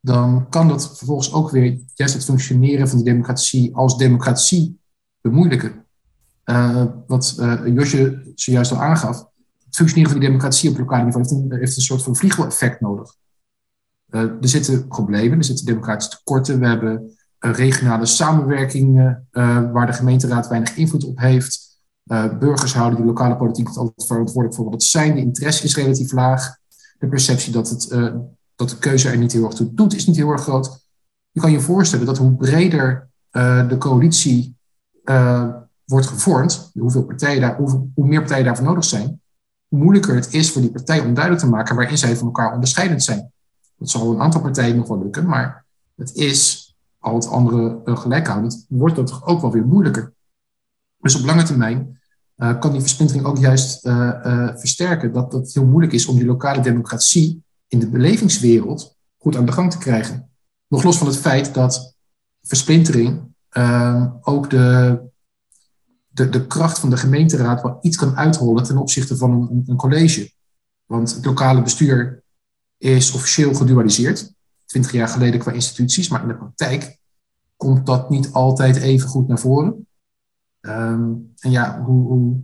dan kan dat vervolgens ook weer juist het functioneren van de democratie als democratie bemoeilijken. Uh, wat uh, Josje zojuist al aangaf, het functioneren van die democratie op lokaal niveau heeft een, een soort van vliegeleffect nodig. Uh, er zitten problemen, er zitten democratische tekorten, we hebben regionale samenwerking waar de gemeenteraad weinig invloed op heeft. burgers houden de lokale politiek altijd verantwoordelijk voor wat het zijn. De interesse is relatief laag. De perceptie dat, het, dat de keuze er niet heel erg toe doet, is niet heel erg groot. Je kan je voorstellen dat hoe breder de coalitie wordt gevormd, hoeveel partijen daar, hoe, meer partijen daarvoor nodig zijn, hoe moeilijker het is voor die partijen om duidelijk te maken waarin zij van elkaar onderscheidend zijn. Dat zal een aantal partijen nog wel lukken, maar het is, al het andere uh, gelijkhoudend, wordt dat toch ook wel weer moeilijker. Dus op lange termijn uh, kan die versplintering ook juist uh, versterken dat, dat het heel moeilijk is om die lokale democratie in de belevingswereld goed aan de gang te krijgen. Nog los van het feit dat versplintering ook de de, de kracht van de gemeenteraad wel iets kan uithollen ten opzichte van een, college. Want het lokale bestuur is officieel gedualiseerd, twintig jaar geleden qua instituties, maar in de praktijk komt dat niet altijd even goed naar voren. Um, en ja, hoe, hoe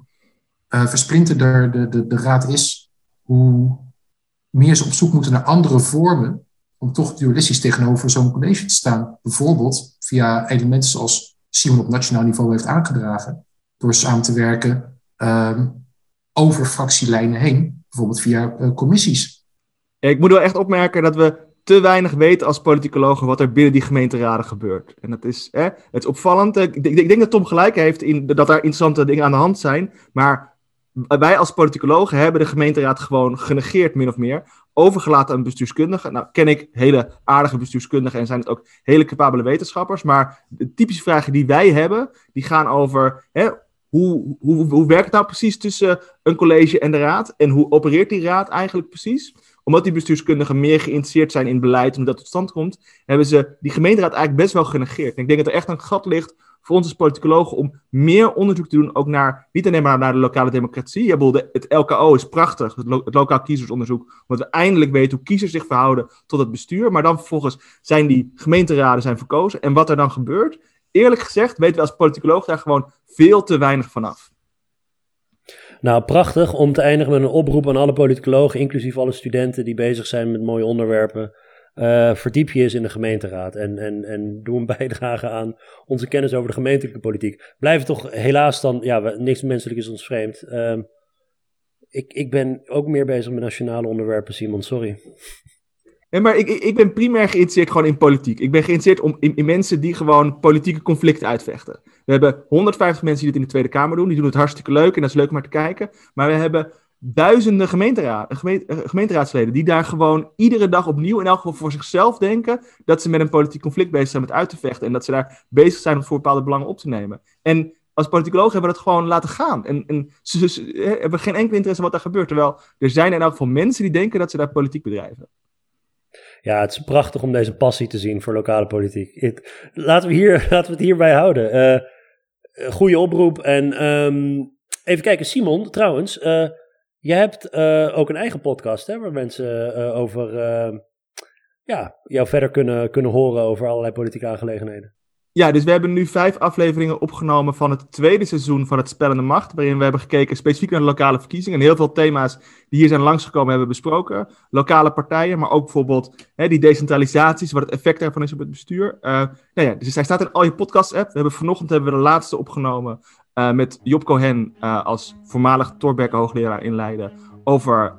uh, versplinterder de, de, de raad is, hoe meer ze op zoek moeten naar andere vormen om toch dualistisch tegenover zo'n college te staan. Bijvoorbeeld via elementen zoals Simon op nationaal niveau heeft aangedragen, door samen te werken um, over fractielijnen heen, bijvoorbeeld via uh, commissies. Ik moet wel echt opmerken dat we te weinig weten als politicologen wat er binnen die gemeenteraden gebeurt. En dat is, hè, het is opvallend. Ik, ik, ik denk dat Tom gelijk heeft in dat daar interessante dingen aan de hand zijn. Maar wij als politicologen hebben de gemeenteraad gewoon genegeerd, min of meer. Overgelaten aan bestuurskundigen. Nou, ken ik hele aardige bestuurskundigen en zijn het ook hele capabele wetenschappers. Maar de typische vragen die wij hebben, die gaan over hè, hoe, hoe, hoe werkt het nou precies tussen een college en de raad? En hoe opereert die raad eigenlijk precies? Omdat die bestuurskundigen meer geïnteresseerd zijn in beleid hoe dat tot stand komt, hebben ze die gemeenteraad eigenlijk best wel genegeerd. En ik denk dat er echt een gat ligt voor ons als politicologen om meer onderzoek te doen, ook naar, niet alleen maar naar de lokale democratie. Ja, het LKO is prachtig, het lokaal kiezersonderzoek, omdat we eindelijk weten hoe kiezers zich verhouden tot het bestuur. Maar dan vervolgens zijn die gemeenteraden zijn verkozen. En wat er dan gebeurt, eerlijk gezegd weten we als politicoloog daar gewoon veel te weinig vanaf. Nou, prachtig om te eindigen met een oproep aan alle politicologen, inclusief alle studenten die bezig zijn met mooie onderwerpen. Uh, verdiep je eens in de gemeenteraad en, en, en doe een bijdrage aan onze kennis over de gemeentelijke politiek. Blijf toch helaas dan, ja, niks menselijk is ons vreemd. Uh, ik, ik ben ook meer bezig met nationale onderwerpen, Simon, sorry. Maar ik, ik, ben primair geïnteresseerd gewoon in politiek. Ik ben geïnteresseerd om, in, mensen die gewoon politieke conflicten uitvechten. We hebben 150 mensen die dit in de Tweede Kamer doen. Die doen het hartstikke leuk en dat is leuk om naar te kijken. Maar we hebben duizenden gemeente, eh, gemeenteraadsleden die daar gewoon iedere dag opnieuw in elk geval voor zichzelf denken dat ze met een politiek conflict bezig zijn met uit te vechten en dat ze daar bezig zijn om voor bepaalde belangen op te nemen. En als politicoloog hebben we dat gewoon laten gaan. En, en ze, ze, hebben geen enkel interesse in wat daar gebeurt. Terwijl er zijn in elk geval mensen die denken dat ze daar politiek bedrijven. Ja, het is prachtig om deze passie te zien voor lokale politiek. Het, laten, we hier, laten we het hierbij houden. Uh, goede oproep. En um, even kijken, Simon, trouwens. Uh, je hebt ook een eigen podcast, hè, waar mensen over ja, jou verder kunnen, kunnen horen over allerlei politieke aangelegenheden. Ja, dus we hebben nu vijf afleveringen opgenomen van het tweede seizoen van het Spellende Macht. Waarin we hebben gekeken specifiek naar de lokale verkiezingen. En heel veel thema's die hier zijn langsgekomen hebben besproken. Lokale partijen, maar ook bijvoorbeeld hè, die decentralisaties, wat het effect daarvan is op het bestuur. Uh, nou ja, dus hij staat in al je podcast-app. We hebben vanochtend hebben we de laatste opgenomen uh, met Job Cohen uh, als voormalig Torbekke hoogleraar in Leiden. Over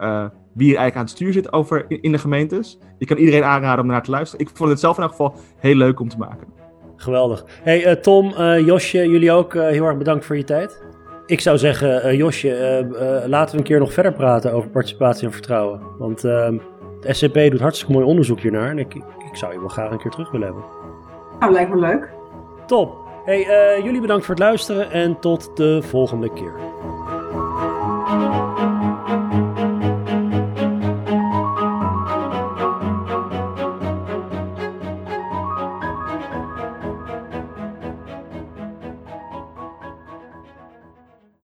wie er eigenlijk aan het stuur zit over in, in de gemeentes. Ik kan iedereen aanraden om naar te luisteren. Ik vond het zelf in elk geval heel leuk om te maken. Geweldig. Hey uh, Tom, uh, Josje, jullie ook uh, heel erg bedankt voor je tijd. Ik zou zeggen, Josje, laten we een keer nog verder praten over participatie en vertrouwen. Want ehm, de SCP doet hartstikke mooi onderzoek hiernaar en ik, ik, ik, zou je wel graag een keer terug willen hebben. Nou, lijkt me leuk. Top. Hey, jullie bedankt voor het luisteren en tot de volgende keer.